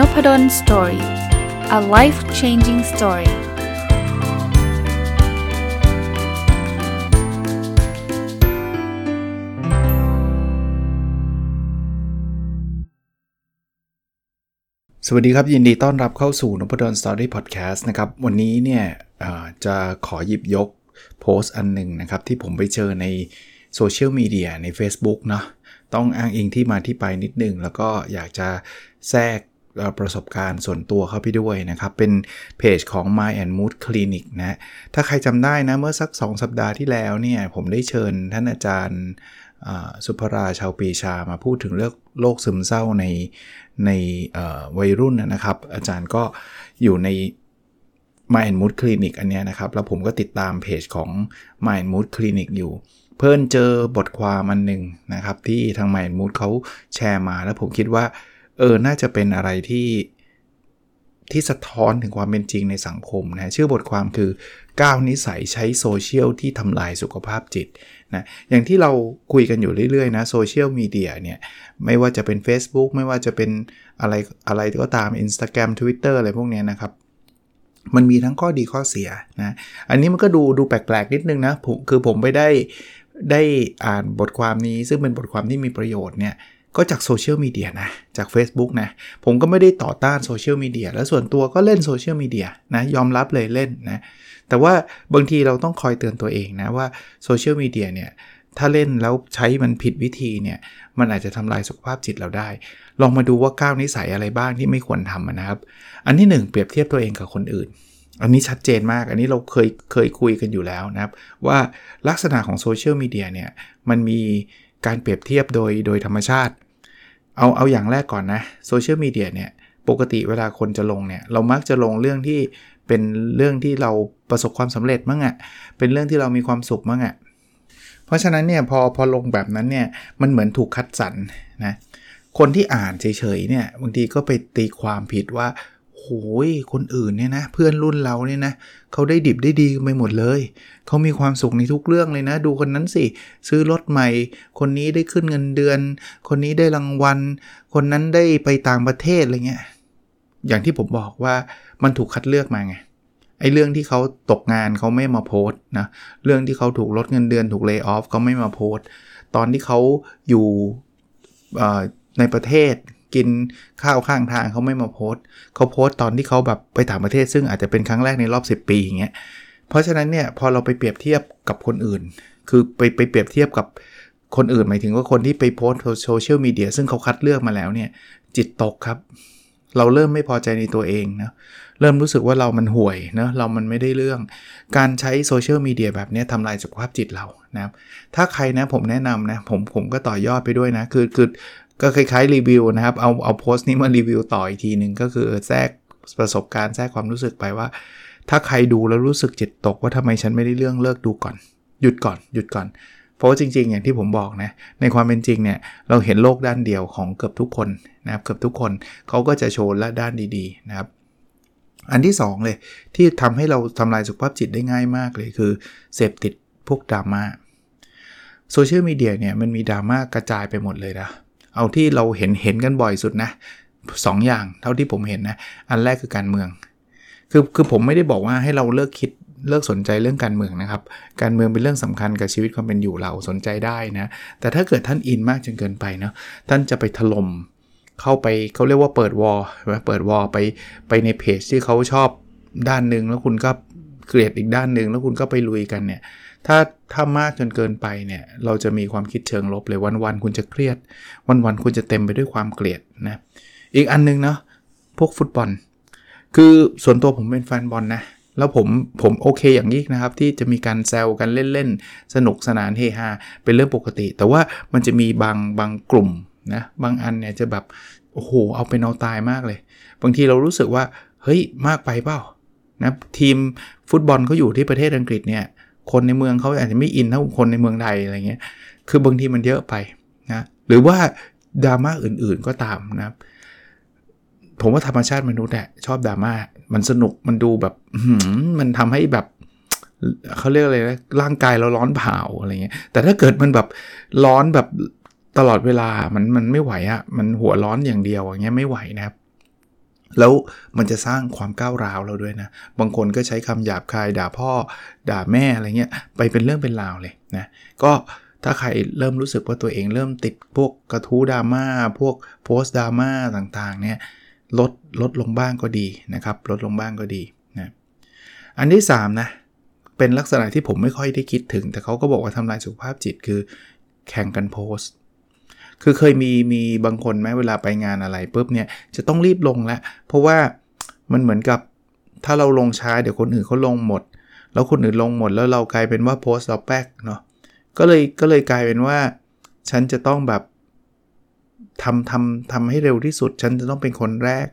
Nopadol Story a life changing story สวัสดีครับ ยินดีต้อนรับเข้าสู่นพดล Story Podcast นะครับ วันนี้เนี่ยจะขอหยิบยกโพสต์อันหนึ่งนะครับ ที่ผมไปเจอในโซเชียลมีเดียใน Facebook เนาะต้องอ้างอิงที่มาที่ไปนิดนึง แล้วก็อยากจะแทรก ประสบการณ์ส่วนตัวเข้าไปด้วยนะครับ เป็นเพจของ My and Mood Clinic นะถ้าใครจำได้นะ เมื่อสัก 2 สัปดาห์ที่แล้วเนี่ยผมได้เชิญท่านอาจารย์สุภราชาวปีชามาพูดถึงเรื่องโรคซึมเศร้าในในวัยรุ่นนะครับ อาจารย์ก็อยู่ใน My and Mood Clinic อันนี้นะครับ แล้วผมก็ติดตามเพจของ My and Mood Clinic อยู่เพิ่นเจอบทความมันหนึ่งนะครับ ที่ทาง My and Mood เขาแชร์มา แล้วผมคิดว่า เออ น่าจะเป็นอะไรที่ที่สะท้อนถึงความเป็นจริงในสังคมนะชื่อบทความคือ 9 นิสัยใช้โซเชียลที่ทำลายสุขภาพจิตนะอย่างที่เราคุยกันอยู่เรื่อยๆนะโซเชียลมีเดียเนี่ย ไม่ว่าจะเป็น Facebook ไม่ว่าจะเป็นอะไรอะไรก็ตาม Instagram Twitter อะไรพวกนี้นะครับ มันมีทั้งข้อดีข้อเสียนะอันนี้มันก็ดูดูแปลกๆนิดนึงนะคือผมไปได้ได้อ่านบทความนี้ซึ่งเป็นบทความที่มีประโยชน์เนี่ย ก็จากโซเชียลมีเดียนะ จาก Facebook นะ ผมก็ไม่ได้ต่อต้านโซเชียลมีเดียแล้วส่วนตัวก็เล่นโซเชียลมีเดียนะยอมรับเลยเล่นนะ แต่ว่าบางทีเราต้องคอยเตือนตัวเองนะว่าโซเชียลมีเดียเนี่ยถ้าเล่นแล้วใช้มันผิดวิธีเนี่ย มันอาจจะทำลายสุขภาพจิตเราได้ ลองมาดูว่าก้าวนิสัยอะไรบ้างที่ไม่ควรทำนะครับ อันที่ 1 เปรียบเทียบตัวเองกับคนอื่น อันนี้ชัดเจนมาก อันนี้เราเคยเคยคุยกันอยู่แล้วนะครับ ว่าลักษณะของโซเชียลมีเดียเนี่ยมันมี การเปรียบเทียบโดยโดยธรรมชาติ เอาเอาอย่างแรกก่อนนะโซเชียลมีเดียเนี่ยปกติเวลาคนจะลงเนี่ยเรามักจะลงเรื่องที่เป็นเรื่องที่เราประสบความสำเร็จมั้งอะ่ะเป็นเรื่องที่เรามีความสุขมั้งอะ่ะเพราะฉะนั้นเนี่ยพอพอลงแบบนั้นเนี่ยมันเหมือนถูกคัดสรรนะคนที่อ่านเฉยๆเนี่ยบางทีก็ไปตีความผิดว่า โอ้ยคนอื่นเนี่ยนะ เพื่อนรุ่นเราเนี่ยนะเขาได้ดิบได้ดีไปหมดเลย เขามีความสุขในทุกเรื่องเลยนะ ดูคนนั้นสิ ซื้อรถใหม่ คนนี้ได้ขึ้นเงินเดือน คนนี้ได้รางวัล คนนั้นได้ไปต่างประเทศอะไรเงี้ยอย่างที่ผมบอกว่ามันถูกคัดเลือกมาไงไอ้เรื่องที่เขาตกงานเขาไม่มาโพสนะเรื่องที่เขาถูกลดเงินเดือนถูก layoff เขาไม่มาโพสตอนที่เขาอยู่ในประเทศ กินข้าวข้างทางเขาไม่มาโพสต์เขาโพสตอนที่เขาแบบไปต่างประเทศ ซึ่งอาจจะเป็นครั้งแรกในรอบ 10 ปีอย่างเงี้ยเพราะฉะนั้นเนี่ยพอเราไปเปรียบเทียบกับคนอื่น คือไปไปเปรียบเทียบกับคนอื่นหมายถึงว่าคนที่ไปโพสโซเชียลมีเดียซึ่งเขาคัดเลือกมาแล้วเนี่ย จิตตกครับ เราเริ่มไม่พอใจในตัวเองนะเริ่มรู้สึกว่าเรามันห่วยนะเรามันไม่ได้เรื่อง การใช้โซเชียลมีเดียแบบนี้ทำลายสุขภาพจิตเรานะครับถ้าใครนะผมแนะนำนะผมผมก็ต่อยอดไปด้วยนะ คือคือ ก็คล้ายๆรีวิวนะครับ เอาเอาโพสต์นี้มารีวิวต่ออีกทีหนึ่งก็คือแทรกประสบการณ์แทรกความรู้สึกไปว่า ถ้าใครดูแล้วรู้สึกจิตตกว่าทำไมฉันไม่ได้เรื่องเลิกดูก่อน หยุดก่อน หยุดก่อน เพราะว่าจริงๆ อย่างที่ผมบอกนะ ในความเป็นจริงเนี่ย เราเห็นโลกด้านเดียวของเกือบทุกคนนะครับเกือบทุกคนเขาก็จะโชว์และด้านดีๆนะครับอันที่ 2 เลยที่ทำให้เราทำลายสุขภาพจิตได้ง่ายมากเลยคือ เสพติดพวกดราม่าโซเชียลมีเดียเนี่ยมันมีดราม่ากระจายไปหมดเลยนะ เอาที่เราเห็นเห็นกันบ่อยสุดนะสองอย่างเท่าที่ผมเห็นนะ อันแรกคือการเมือง คือคือผมไม่ได้บอกว่าให้เราเลิกคิดเลิกสนใจเรื่องการเมืองนะครับ การเมืองเป็นเรื่องสำคัญกับชีวิตความเป็นอยู่เราสนใจได้นะ แต่ถ้าเกิดท่านอินมากจนเกินไปเนาะท่านจะไปถล่มเข้าไปเขาเรียกว่าเปิดวอลเปิดวอลไปไปในเพจที่เขาชอบด้านหนึ่งแล้วคุณก็เกลียดอีกด้านหนึ่งแล้วคุณก็ไปลุยกันเนี่ย ถ้าถ้ามากจนเกินไปเนี่ยเราจะมีความคิดเชิงลบเลยวันๆคุณจะเครียด วันๆคุณจะเต็มไปด้วยความเกลียดนะอีกอันนึงเนาะพวกฟุตบอล คือส่วนตัวผมเป็นแฟนบอลนะแล้วผมผมโอเคอย่างยิ่งนะครับ ที่จะมีการแซวกันเล่นๆ สนุกสนานเฮฮาเป็นเรื่องปกติ แต่ว่ามันจะมีบางบางกลุ่มนะบางอันเนี่ยจะแบบโอ้โหเอาเป็นเอาตายมากเลย บางทีเรารู้สึกว่าเฮ้ยมากไปเปล่านะทีมฟุตบอลเขาอยู่ที่ประเทศอังกฤษเนี่ย คนในเมืองเขาอาจจะไม่อินเท่าคนในเมืองไทยอะไรเงี้ย คือบางทีมันเยอะไปนะ หรือว่าดราม่าอื่นๆก็ตามนะครับ ผมว่าธรรมชาติมนุษย์แหละชอบดราม่า มันสนุก มันดูแบบมันทำให้แบบเขาเรียกอะไรนะ ร่างกายเราร้อนเผาอะไรเงี้ย แต่ถ้าเกิดมันแบบร้อนแบบตลอดเวลา มันมันไม่ไหวอะมันหัวร้อนอย่างเดียวอย่างเงี้ยไม่ไหวนะครับ แล้วมันจะสร้างความก้าวร้าวเราด้วยนะ บางคนก็ใช้คำหยาบคายด่าพ่อ ด่าแม่อะไรเงี้ยไปเป็นเรื่องเป็นราวเลยนะ ก็ถ้าใครเริ่มรู้สึกว่าตัวเองเริ่มติดพวกกระทู้ดราม่าพวกโพสต์ดราม่าต่างๆเนี่ยลดลดลงบ้างก็ดีนะครับ ลดลงบ้างก็ดีนะอันที่3นะเป็นลักษณะที่ผมไม่ค่อยได้คิดถึง แต่เขาก็บอกว่าทำลายสุขภาพจิตคือแข่งกันโพสต์ คือเคยมีมีบางคนไหมเวลาไปงานอะไรปุ๊บเนี่ยจะต้องรีบลงแล้วเพราะว่ามันเหมือนกับถ้าเราลงช้าเดี๋ยวคนอื่นเขาลงหมด แล้วคนอื่นลงหมดแล้วเรากลายเป็นว่าโพสต์เราแป๊กเนาะก็เลยก็เลยกลายเป็นว่า ฉันจะต้องแบบทำทำทำให้เร็วที่สุด ฉันจะต้องเป็นคนแรก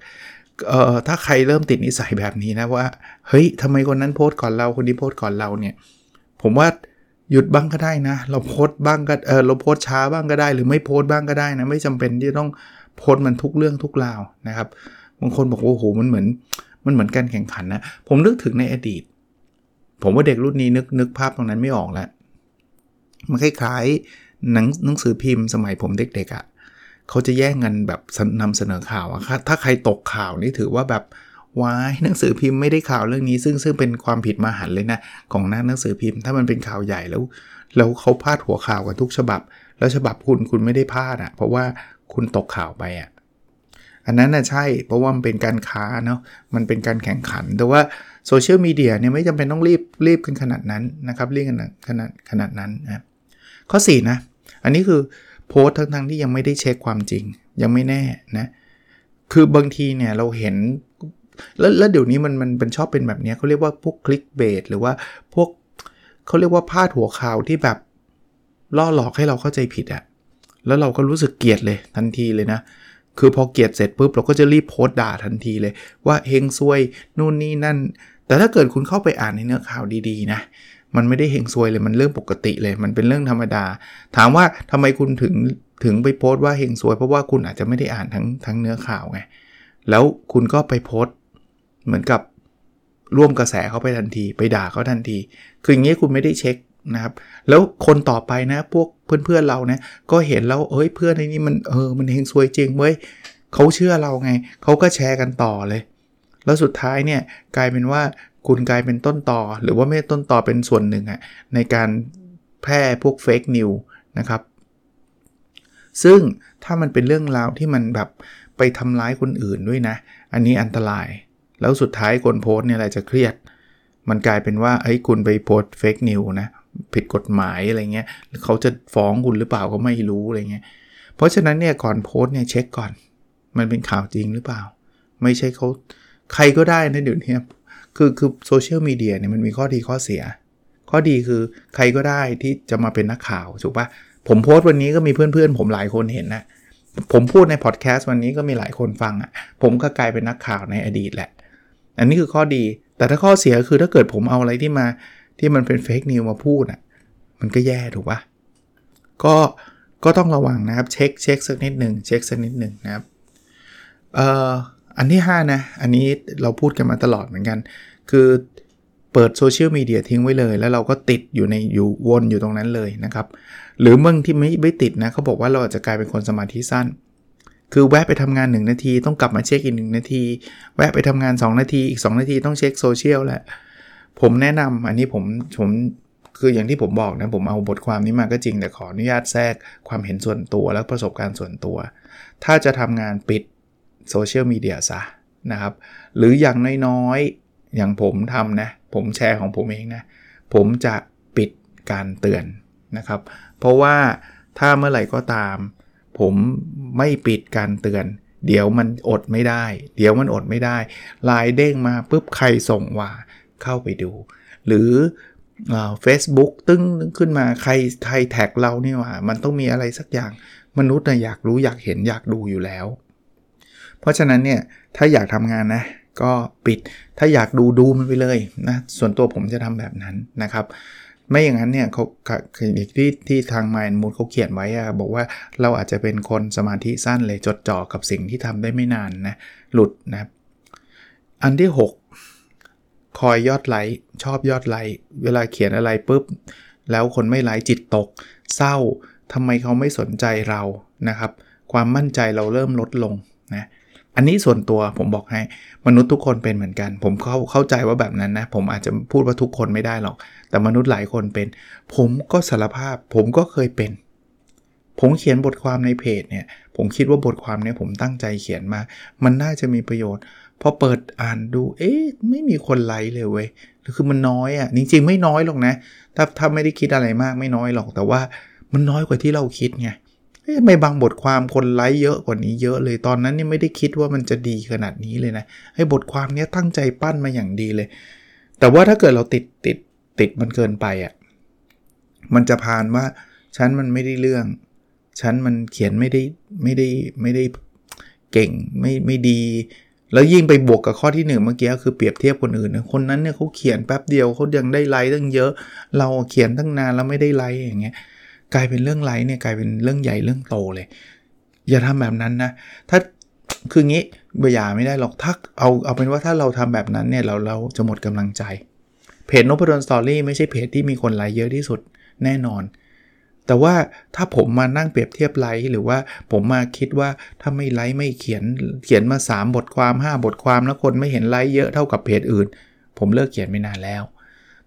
เอ่อถ้าใครเริ่มติดนิสัยแบบนี้นะว่า เฮ้ยทำไมคนนั้นโพสต์ก่อนเราคนนี้โพสต์ก่อนเราเนี่ย ผมว่า หยุดบ้างก็ได้นะ เราโพสบ้างก็เออเราโพสช้าบ้างก็ได้ หรือไม่โพสบ้างก็ได้นะ ไม่จำเป็นที่ต้องโพสมันทุกเรื่องทุกราวนะครับบางคนบอกว่าโอ้โหมันเหมือน มันเหมือนการแข่งขันนะผมนึกถึงในอดีต ผมว่าเด็กรุ่นนี้นึกนึกภาพตรงนั้นไม่ออกแล้วมันคล้ายๆหนังหนังสือพิมพ์สมัยผมเด็กๆอะ่ะเขาจะแย่งกันแบบนำเสนอข่าวอะถ้าใครตกข่าวนี่ถือว่าแบบ วายหนังสือพิมพ์ไม่ได้ข่าวเรื่องนี้ ซึ่งซึ่งเป็นความผิดมหันเลยนะ ของนักหนังสือพิมพ์ ถ้ามันเป็นข่าวใหญ่แล้ว แล้วเขาพาดหัวข่าวกันทุกฉบับ แล้วฉบับคุณคุณไม่ได้พาดอะ่ะ เพราะว่าคุณตกข่าวไปอะ่ะอันนั้นน่ะใช่เพราะว่ามันเป็นการค้าเนาะมันเป็นการแข่งขัน แต่ว่าโซเชียลมีเดียเนี่ยไม่จำเป็นต้องรีบรีบกันขนาดนั้นนะครับรีบกันขนาดขนาดนั้นนะข้อ4นะอันนี้คือโพสทั้งทั้งที่ยังไม่ได้เช็คความจริง ยังไม่แน่นะคือบางทีเนี่ยเราเห็น แล้วแล้วเดี๋ยวนี้มันมันเป็นชอบเป็นแบบนี้เขาเรียกว่าพวกคลิกเบสหรือว่าพวกเขาเรียกว่าพาดหัวข่าวที่แบบล่อหลอกให้เราเข้าใจผิดอะแล้วเราก็รู้สึกเกลียดเลยทันทีเลยนะ คือพอเกลียดเสร็จปุ๊บเราก็จะรีบโพสต์ด่าทันทีเลย ว่าเฮงซวยนู่นนี่นั่น แต่ถ้าเกิดคุณเข้าไปอ่านในเนื้อข่าวดีๆนะมันไม่ได้เฮงซวยเลยมันเรื่องปกติเลย มันเป็นเรื่องธรรมดา ถามว่าทำไมคุณถึงถึงไปโพสต์ว่าเฮงซวย เพราะว่าคุณอาจจะไม่ได้อ่านทั้งทั้งเนื้อข่าวไงแล้วคุณก็ไปโพสต์ เหมือนกับร่วมกระแสเขาไปทันที ไปด่าเขาทันที คืออย่างนี้คุณไม่ได้เช็คนะครับ แล้วคนต่อไปนะพวกเพื่อนๆเรานะก็เห็นแล้วเอ้ยเพื่อนในนี้มันเออมันเฮงซวยจริงเว้ยเขาเชื่อเราไงเขาก็แชร์กันต่อเลย แล้วสุดท้ายเนี่ยกลายเป็นว่าคุณกลายเป็นต้นต่อ หรือว่าไม่ต้นต่อเป็นส่วนหนึ่งอะในการแพร่พวกเฟกนิวนะครับ ซึ่งถ้ามันเป็นเรื่องราวที่มันแบบไปทำร้ายคนอื่นด้วยนะ อันนี้อันตราย แล้วสุดท้ายคนโพสเนี่ยอะไรจะเครียด มันกลายเป็นว่าเฮ้ยคุณไปโพสเฟกนิวนะผิดกฎหมายอะไรเงี้ยเขาจะฟ้องคุณหรือเปล่าก็ไม่รู้อะไรเงี้ยเพราะฉะนั้นเนี่ยก่อนโพสเนี่ยเช็คก่อน มันเป็นข่าวจริงหรือเปล่า ไม่ใช่เขาใครก็ได้นะเดี๋ยวนี้คือคือโซเชียลมีเดียเนี่ยมันมีข้อดีข้อเสีย ข้อดีคือใครก็ได้ที่จะมาเป็นนักข่าวถูกปะผมโพสต์วันนี้ก็มีเพื่อนๆ ผมหลายคนเห็นนะผมพูดในพอดแคสต์วันนี้ก็มีหลายคนฟังอะ่ะผมก็กลายเป็นนักข่าวในอดีตแหละ อันนี้คือข้อดี แต่ถ้าข้อเสียคือถ้าเกิดผมเอาอะไรที่มาที่มันเป็นเฟกนิวมาพูดอะ่ะ มันก็แย่ถูกปะก็ก็ต้องระวังนะครับ เช็คเช็คสักนิดหนึ่งเช็คสักนิดหนึ่งนะครับเอ่ออันที่ 5 นะ อันนี้เราพูดกันมาตลอดเหมือนกัน คือเปิดโซเชียลมีเดียทิ้งไว้เลย แล้วเราก็ติดอยู่ในอยู่วนอยู่ตรงนั้นเลยนะครับ หรือบางที่ไม่ไม่ติดนะเขาบอกว่าเราอาจจะกลายเป็นคนสมาธิสั้น คือแวะไปทำงาน 1 นาที ต้องกลับมาเช็คอีก1นาที แวะไปทำงาน 2 นาที อีก 2 นาทีต้องเช็คโซเชียลแหละ ผมแนะนำอันนี้ผมผมคืออย่างที่ผมบอกนะ ผมเอาบทความนี้มาก็จริง แต่ขออนุญาตแทรกความเห็นส่วนตัวและประสบการณ์ส่วนตัว ถ้าจะทำงานปิดโซเชียลมีเดียซะนะครับ หรืออย่างน้อยๆอย่างผมทำนะ ผมแชร์ของผมเองนะ ผมจะปิดการเตือนนะครับ เพราะว่าถ้าเมื่อไหร่ก็ตาม ผมไม่ปิดการเตือน เดี๋ยวมันอดไม่ได้ เดี๋ยวมันอดไม่ได้ไลายเด้งมาปุ๊บใครส่งว่าเข้าไปดู หรือเฟซบุ๊กตึ้งขึ้นมาใครไทยแท็กเราเนี่ยว่า มันต้องมีอะไรสักอย่างมนุษย์นะอยากรู้อยากเห็นอยากดูอยู่แล้ว เพราะฉะนั้นเนี่ยถ้าอยากทำงานนะก็ปิดถ้าอยากดูดูมันไปเลยนะส่วนตัวผมจะทำแบบนั้นนะครับ ไม่อย่างนั้นเนี่ยเขาคือที่ที่ทางมายมูดเขาเขียนไว้อะบอกว่าเราอาจจะเป็นคนสมาธิสั้นเลยจดจ่อกับสิ่งที่ทำได้ไม่นานนะ หลุดนะ อันที่ 6 คอยยอดไลค์ชอบยอดไลค์เวลาเขียนอะไรปุ๊บ แล้วคนไม่ไลค์จิตตก เศร้าทำไมเขาไม่สนใจเรานะครับ ความมั่นใจเราเริ่มลดลงนะ อันนี้ส่วนตัวผมบอกให้มนุษย์ทุกคนเป็นเหมือนกัน ผมเข้าเข้าใจว่าแบบนั้นนะ ผมอาจจะพูดว่าทุกคนไม่ได้หรอก แต่มนุษย์หลายคนเป็น ผมก็สารภาพ ผมก็เคยเป็น ผมเขียนบทความในเพจเนี่ย ผมคิดว่าบทความเนี่ยผมตั้งใจเขียนมา มันน่าจะมีประโยชน์พอเปิดอ่านดูเอ๊ะไม่มีคนไลค์เลยเว้ยคือมันน้อยอะ่ะจริงๆ ไม่น้อยหรอกนะ ถ้าถ้าไม่ได้คิดอะไรมากไม่น้อยหรอกแต่ว่ามันน้อยกว่าที่เราคิดไง ไม่บางบทความคนไลค์เยอะกว่านี้เยอะเลยตอนนั้นนี่ไม่ได้คิดว่ามันจะดีขนาดนี้เลยนะให้บทความนี้ตั้งใจปั้นมาอย่างดีเลย แต่ว่าถ้าเกิดเราติดติดติดมันเกินไปอะ่ะมันจะพานว่าฉันมันไม่ได้เรื่อง ฉันมันเขียนไม่ได้ไม่ได้ไม่ได้เก่งไม่ไม่ดี แล้วยิ่งไปบวกกับข้อที่หนึ่งเมื่อกี้คือเปรียบเทียบคนอื่น คนนั้นเนี่ยเขาเขียนแป๊บเดียวเขายังได้ไลค์ตั้งเยอะ เราเขียนตั้งนานแล้วไม่ได้ไลค์อย่างเงี้ย กลายเป็นเรื่องไลฟ์เนี่ยกลายเป็นเรื่องใหญ่เรื่องโตเลย อย่าทำแบบนั้นนะ ถ้าคืองี้เบียาไม่ได้หรอกถ้าเอาเอาเป็นว่าถ้าเราทำแบบนั้นเนี่ยเราเราจะหมดกำลังใจ เพจนพดลสตอรี่ไม่ใช่เพจที่มีคนไลค์เยอะที่สุดแน่นอน แต่ว่าถ้าผมมานั่งเปรียบเทียบไลค์หรือว่าผมมาคิดว่าถ้าไม่ไลค์ไม่เขียนเขียนมา 3 บทความ 5 บทความแล้วคนไม่เห็นไลค์เยอะเท่ากับเพจอื่น ผมเลิกเขียนไม่นานแล้ว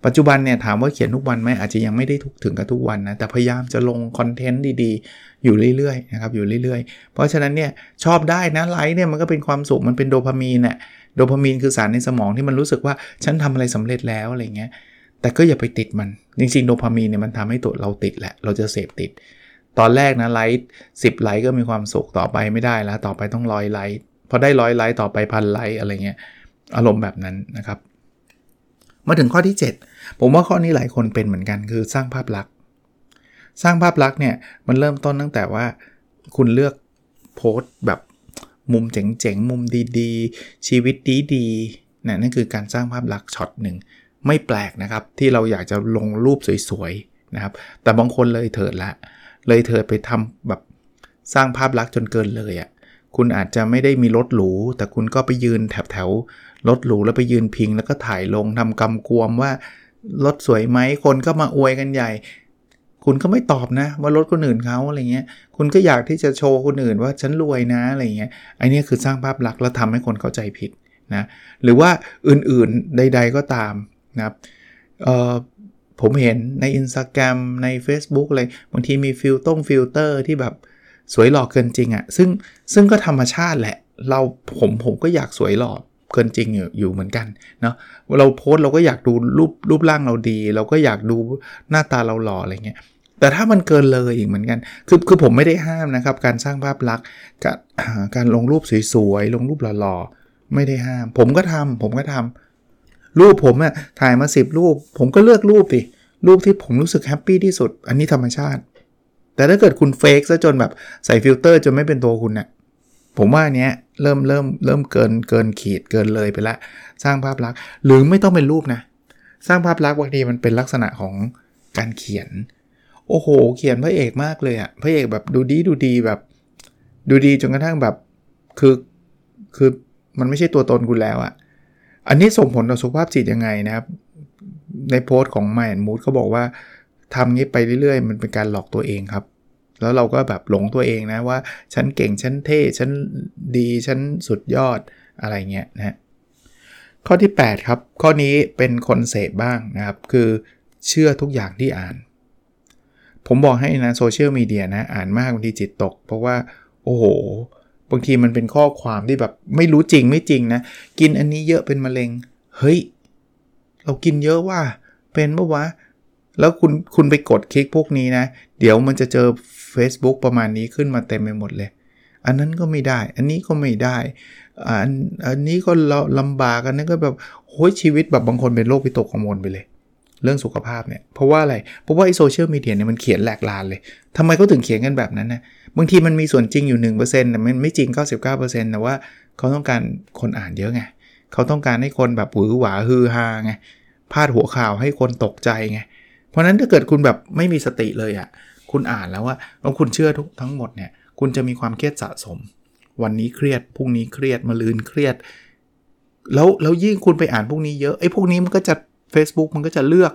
ปัจจุบันเนี่ยถามว่าเขียนทุกวันไหมอาจจะยังไม่ได้ทุกถึงกับทุกวันนะ แต่พยายามจะลงคอนเทนต์ดีๆ อยู่เรื่อยๆนะครับอยู่เรื่อยๆ เพราะฉะนั้นเนี่ยชอบได้นะไลค์เนี่ยมันก็เป็นความสุขมันเป็นโดพามีนเนี่ยโดพามีนคือสารในสมองที่มันรู้สึกว่าฉันทำอะไรสำเร็จแล้วอะไรเงี้ยแต่ก็อย่าไปติดมัน จริงๆโดพามีนเนี่ยมันทำให้ตัวเราติดแหละเราจะเสพติด ตอนแรกนะไลค์สิบไลค์ก็มีความสุขต่อไปไม่ได้แล้วต่อไปต้องร้อยไลค์พอได้ร้อยไลค์ต่อไปพันไลค์อะไรเงี้ยอารมณ์แบบนั้นนะครับ มาถึงข้อที่ 7 ผมว่าข้อนี้หลายคนเป็นเหมือนกันคือสร้างภาพลักษณ์ สร้างภาพลักษณ์เนี่ยมันเริ่มต้นตั้งแต่ว่าคุณเลือกโพสต์แบบมุมเจ๋งๆ มุมดีๆ ชีวิตดีๆนะนั่นคือการสร้างภาพลักษณ์ช็อตหนึ่งไม่แปลกนะครับ ที่เราอยากจะลงรูปสวยๆนะครับ แต่บางคนเลยเถิดละ เลยเถิดไปทำแบบสร้างภาพลักษณ์จนเกินเลยอะ่ะ คุณอาจจะไม่ได้มีรถหรู แต่คุณก็ไปยืนแถวแถวรถหรูแล้วไปยืนพิง แล้วก็ถ่ายลงทำกำกวมว่ารถสวยไหมคนก็มาอวยกันใหญ่ คุณก็ไม่ตอบนะ ว่ารถคนอื่นเขาอะไรเงี้ย คุณก็อยากที่จะโชว์คนอื่นว่าฉันรวยนะอะไรเงี้ยไอเนี้ยคือสร้างภาพลักษณ์แล้วทำให้คนเข้าใจผิดนะหรือว่าอื่นๆใด ๆก็ตามนะครับผมเห็นใน Instagram ใน Facebook อะไรบางทีมีฟิลต้งฟิลเตอร์ที่แบบ สวยหล่อเกินจริงอะ่ะซึ่งซึ่งก็ธรรมชาติแหละ เราผมผมก็อยากสวยหล่อเกินจริงอยู่อยู่เหมือนกันเนาะเราโพสเราก็อยากดูรูปรูปร่างเราดี เราก็อยากดูหน้าตาเราหล่ออะไรเงี้ยแต่ถ้ามันเกินเลยอีกเหมือนกัน คือคือผมไม่ได้ห้ามนะครับ การสร้างภาพลักษณ์การการลงรูปสวยๆลงรูปหล่อๆไม่ได้ห้าม ผมก็ทำผมก็ทำรูปผมอะถ่ายมา10รูป ผมก็เลือกรูปดิรูปที่ผมรู้สึก happy ที่สุด อันนี้ธรรมชาติ แต่ถ้าเกิดคุณ fake ซะจนแบบใส่ฟิลเตอร์จนไม่เป็นตัวคุณเนี่ยผมว่าเนี้ยเริ่มเริ่มเริ่มเกินเกินขีดเกินเลยไปละ สร้างภาพลักษณ์ หรือไม่ต้องเป็นรูปนะ สร้างภาพลักษณ์บางทีมันเป็นลักษณะของการเขียน โอ้โห เขียนพระเอกมากเลยอะพระเอกแบบดูดีดูดีแบบ ดูดีจนกระทั่งแบบคือคือมันไม่ใช่ตัวตนคุณแล้วอะอันนี้ส่งผลต่อสุขภาพจิตยังไงนะครับ ในโพสต์ของ m ม n d Mood เขาบอกว่าทำงี้ไปเรื่อยๆ มันเป็นการหลอกตัวเองครับ แล้วเราก็แบบหลงตัวเองนะว่าฉันเก่ง ฉันเท่ ฉันดี ฉันสุดยอดอะไรเงี้ยนะข้อที่ 8 ครับ ข้อนี้เป็นคนเสพบ้างนะครับ คือเชื่อทุกอย่างที่อ่าน ผมบอกให้นะโซเชียลมีเดียนะอ่านมากบางทีจิตตก เพราะว่า โอ้โห บางทีมันเป็นข้อความที่แบบไม่รู้จริงไม่จริงนะ กินอันนี้เยอะเป็นมะเร็ง เฮ้ย เรากินเยอะว่าเป็นปะวะ แล้วคุณคุณไปกดคลิกพวกนี้นะ เดี๋ยวมันจะเจอ Facebook ประมาณนี้ขึ้นมาเต็มไปหมดเลย อันนั้นก็ไม่ได้ อันนี้ก็ไม่ได้ อันอันนี้ก็ลำบากอันนั้นก็แบบโอ้ยชีวิตแบบบางคนเป็นโรคพิตกกังวลไปเลย เรื่องสุขภาพเนี่ย เพราะว่าอะไร เพราะว่าไอโซเชียลมีเดียเนี่ยมันเขียนแหลกลานเลยทำไมเขาถึงเขียนกันแบบนั้นนะ บางทีมันมีส่วนจริงอยู่ 1%แต่มันไม่จริง 99%แต่ว่าเขาต้องการคนอ่านเยอะไงเขาต้องการให้คนแบบหวือหวาฮือฮาไงพาดหัวข่าวให้คนตกใจไง เพราะนั้นถ้าเกิดคุณแบบไม่มีสติเลยอะ่ะ คุณอ่านแล้วว่าแล้วคุณเชื่อทุกทั้งหมดเนี่ย คุณจะมีความเครียดสะสม วันนี้เครียดพรุ่งนี้เครียดมาลืนเครียด แล้วแล้วยิ่งคุณไปอ่านพวกนี้เยอะไอ้พวกนี้มันก็จะ Facebook มันก็จะเลือก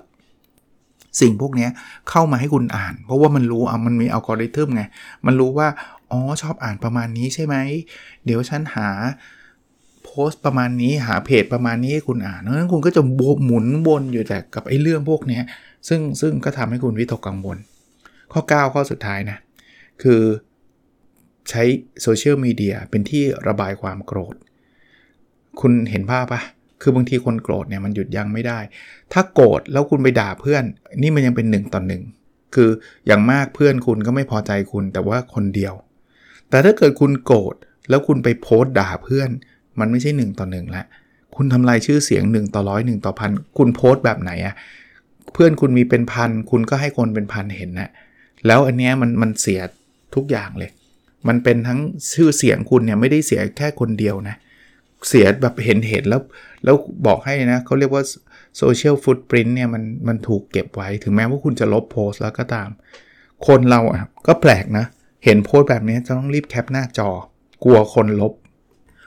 สิ่งพวกนี้เข้ามาให้คุณอ่าน เพราะว่ามันรู้อะมันมีอัลกอริทึมไง มันรู้ว่า อ๋อ ชอบอ่านประมาณนี้ใช่ไหม เดี๋ยวฉันหาโพสต์ประมาณนี้หาเพจประมาณนี้ให้คุณอ่านนั้นคุณก็จะหมุนวนอยู่แต่กับไอ้เรื่องพวกนี้ซึ่งซึ่งก็ทำให้คุณวิตกกังวล ข้อ 9 ข้อสุดท้ายนะ คือใช้โซเชียลมีเดียเป็นที่ระบายความโกรธ คุณเห็นภาพปะคือบางทีคนโกรธเนี่ยมันหยุดยั้งไม่ได้ ถ้าโกรธแล้วคุณไปด่าเพื่อน นี่มันยังเป็นหนึ่งต่อหนึ่งคืออย่างมากเพื่อนคุณก็ไม่พอใจคุณแต่ว่าคนเดียว แต่ถ้าเกิดคุณโกรธแล้วคุณไปโพสต์ด่าเพื่อน มันไม่ใช่1ต่อ1ละคุณทำลายชื่อเสียง1ต่อร้อยหนึ่งต่อพันคุณโพสต์แบบไหนอะเพื่อนคุณมีเป็นพันคุณก็ให้คนเป็นพันเห็นนะ แล้วอันเนี้ยมันมันเสียทุกอย่างเลย มันเป็นทั้งชื่อเสียงคุณเนี่ยไม่ได้เสียแค่คนเดียวนะ เสียแบบเห็นเห็นแล้ว แล้วบอกให้นะเขาเรียกว่า social footprint เนี่ยมันมันถูกเก็บไว้ ถึงแม้ว่าคุณจะลบโพสต์แล้วก็ตาม คนเราอะก็แปลกนะ เห็นโพสต์แบบนี้จะต้องรีบแคปหน้าจอ กลัวคนลบ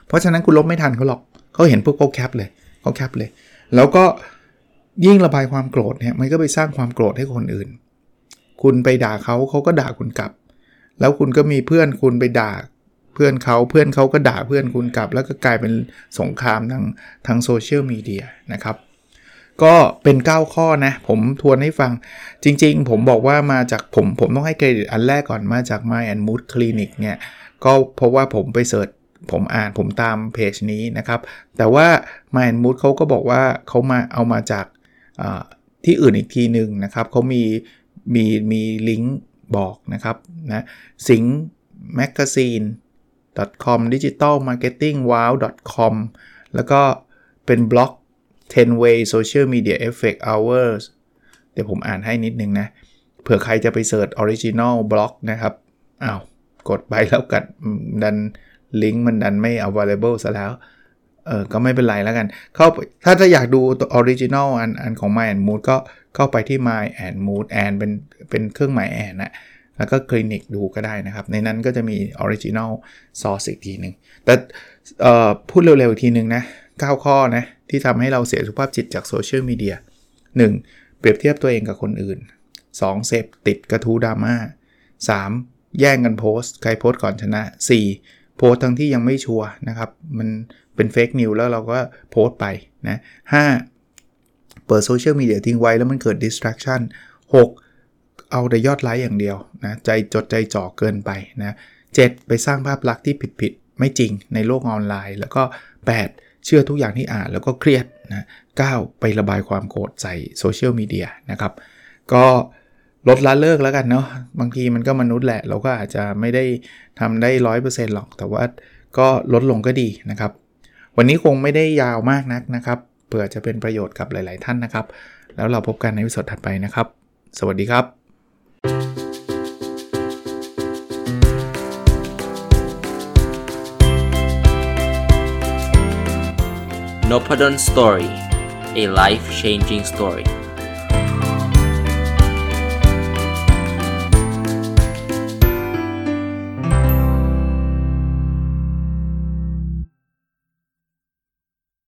เพราะฉะนั้นคุณลบไม่ทันเขาหรอกเขาเห็นปุ๊บเขาแคปเลยเขาแคปเลย แล้วก็ยิ่งระบายความโกรธเนี่ยมันก็ไปสร้างความโกรธให้คนอื่น คุณไปด่าเขาเขาก็ด่าคุณกลับ แล้วคุณก็มีเพื่อนคุณไปด่าเพื่อนเขาเพื่อนเขาก็ด่าเพื่อนคุณกลับ แล้วก็กลายเป็นสงครามทางทางโซเชียลมีเดียนะครับก็เป็น 9 ข้อนะ ผมทวนให้ฟังจริงๆ ผมบอกว่ามาจากผม ผมต้องให้เครดิตอันแรกก่อนมาจาก My and Mood Clinic เนี่ย ก็เพราะว่าผมไปเสิร์ชผมอ่านผมตามเพจนี้นะครับ แต่ว่า My and Mood เขาก็บอกว่าเขามาเอามาจากที่อื่นอีกทีหนึ่งนะครับเขามี มีมีลิงก์บอกนะครับนะสิง magazine com digital marketing wow com แล้วก็เป็นบล็อก 10 way social media effect hours เดี๋ยวผมอ่านให้นิดนึงนะ เผื่อใครจะไปเสิร์ช original บล็อกนะครับอ้าว กดไปแล้วกัดดันลิงก์มันดันไม่ available ซะแล้ว เออก็ไม่เป็นไรแล้วกัน เข้าถ้าถ้าอยากดูตัว original อันอันของ Mind and Mood ก็เข้าไปที่ Mind and Mood and เป็นเป็นเครื่องหมาย and นะแล้วก็คลินิกดูก็ได้นะครับ ในนั้นก็จะมี original source อีกทีหนึ่งแต่พูดเร็วๆ อีกทีหนึ่งนะ 9 ข้อนะ ที่ทำให้เราเสียสุขภาพจิตจากโซเชียลมีเดีย 1. เปรียบเทียบตัวเองกับคนอื่น 2. เสพติดกระทู้ดราม่า 3. แย่งกันโพสต์ ใครโพสต์ก่อนชนะ 4. โพสต์ทั้งที่ยังไม่ชัวร์นะครับ มัน เป็นเฟกนิวแล้วเราก็โพสต์ไปนะ 5. เปิดโซเชียลมีเดียทิ้งไว้แล้วมันเกิด distraction 6. เอาแต่ยอดไลค์อย่างเดียวนะใจจดใจจ่อเกินไปนะเไปสร้างภาพลักษณ์ที่ผิดๆ ไม่จริงในโลกออนไลน์ แล้วก็ 8 เชื่อทุกอย่างที่อ่านแล้วก็เครียดนะ9ไประบายความโกรธใส่โซเชียลมีเดียนะครับ ก็ลดละเลิกแล้วกันเนาะบางทีมันก็มนุษย์แหละ เราก็อาจจะไม่ได้ทำได้ร้อยเปอร์เซ็นต์หรอก แต่ว่าก็ลดลงก็ดีนะครับ วันนี้คงไม่ได้ยาวมากนักนะครับ เผื่อจะเป็นประโยชน์กับหลาย ๆ ท่านนะครับ แล้วเราพบกันในวิดีโอถัดไปนะครับ สวัสดีครับ n o p ด d o n Story a life changing story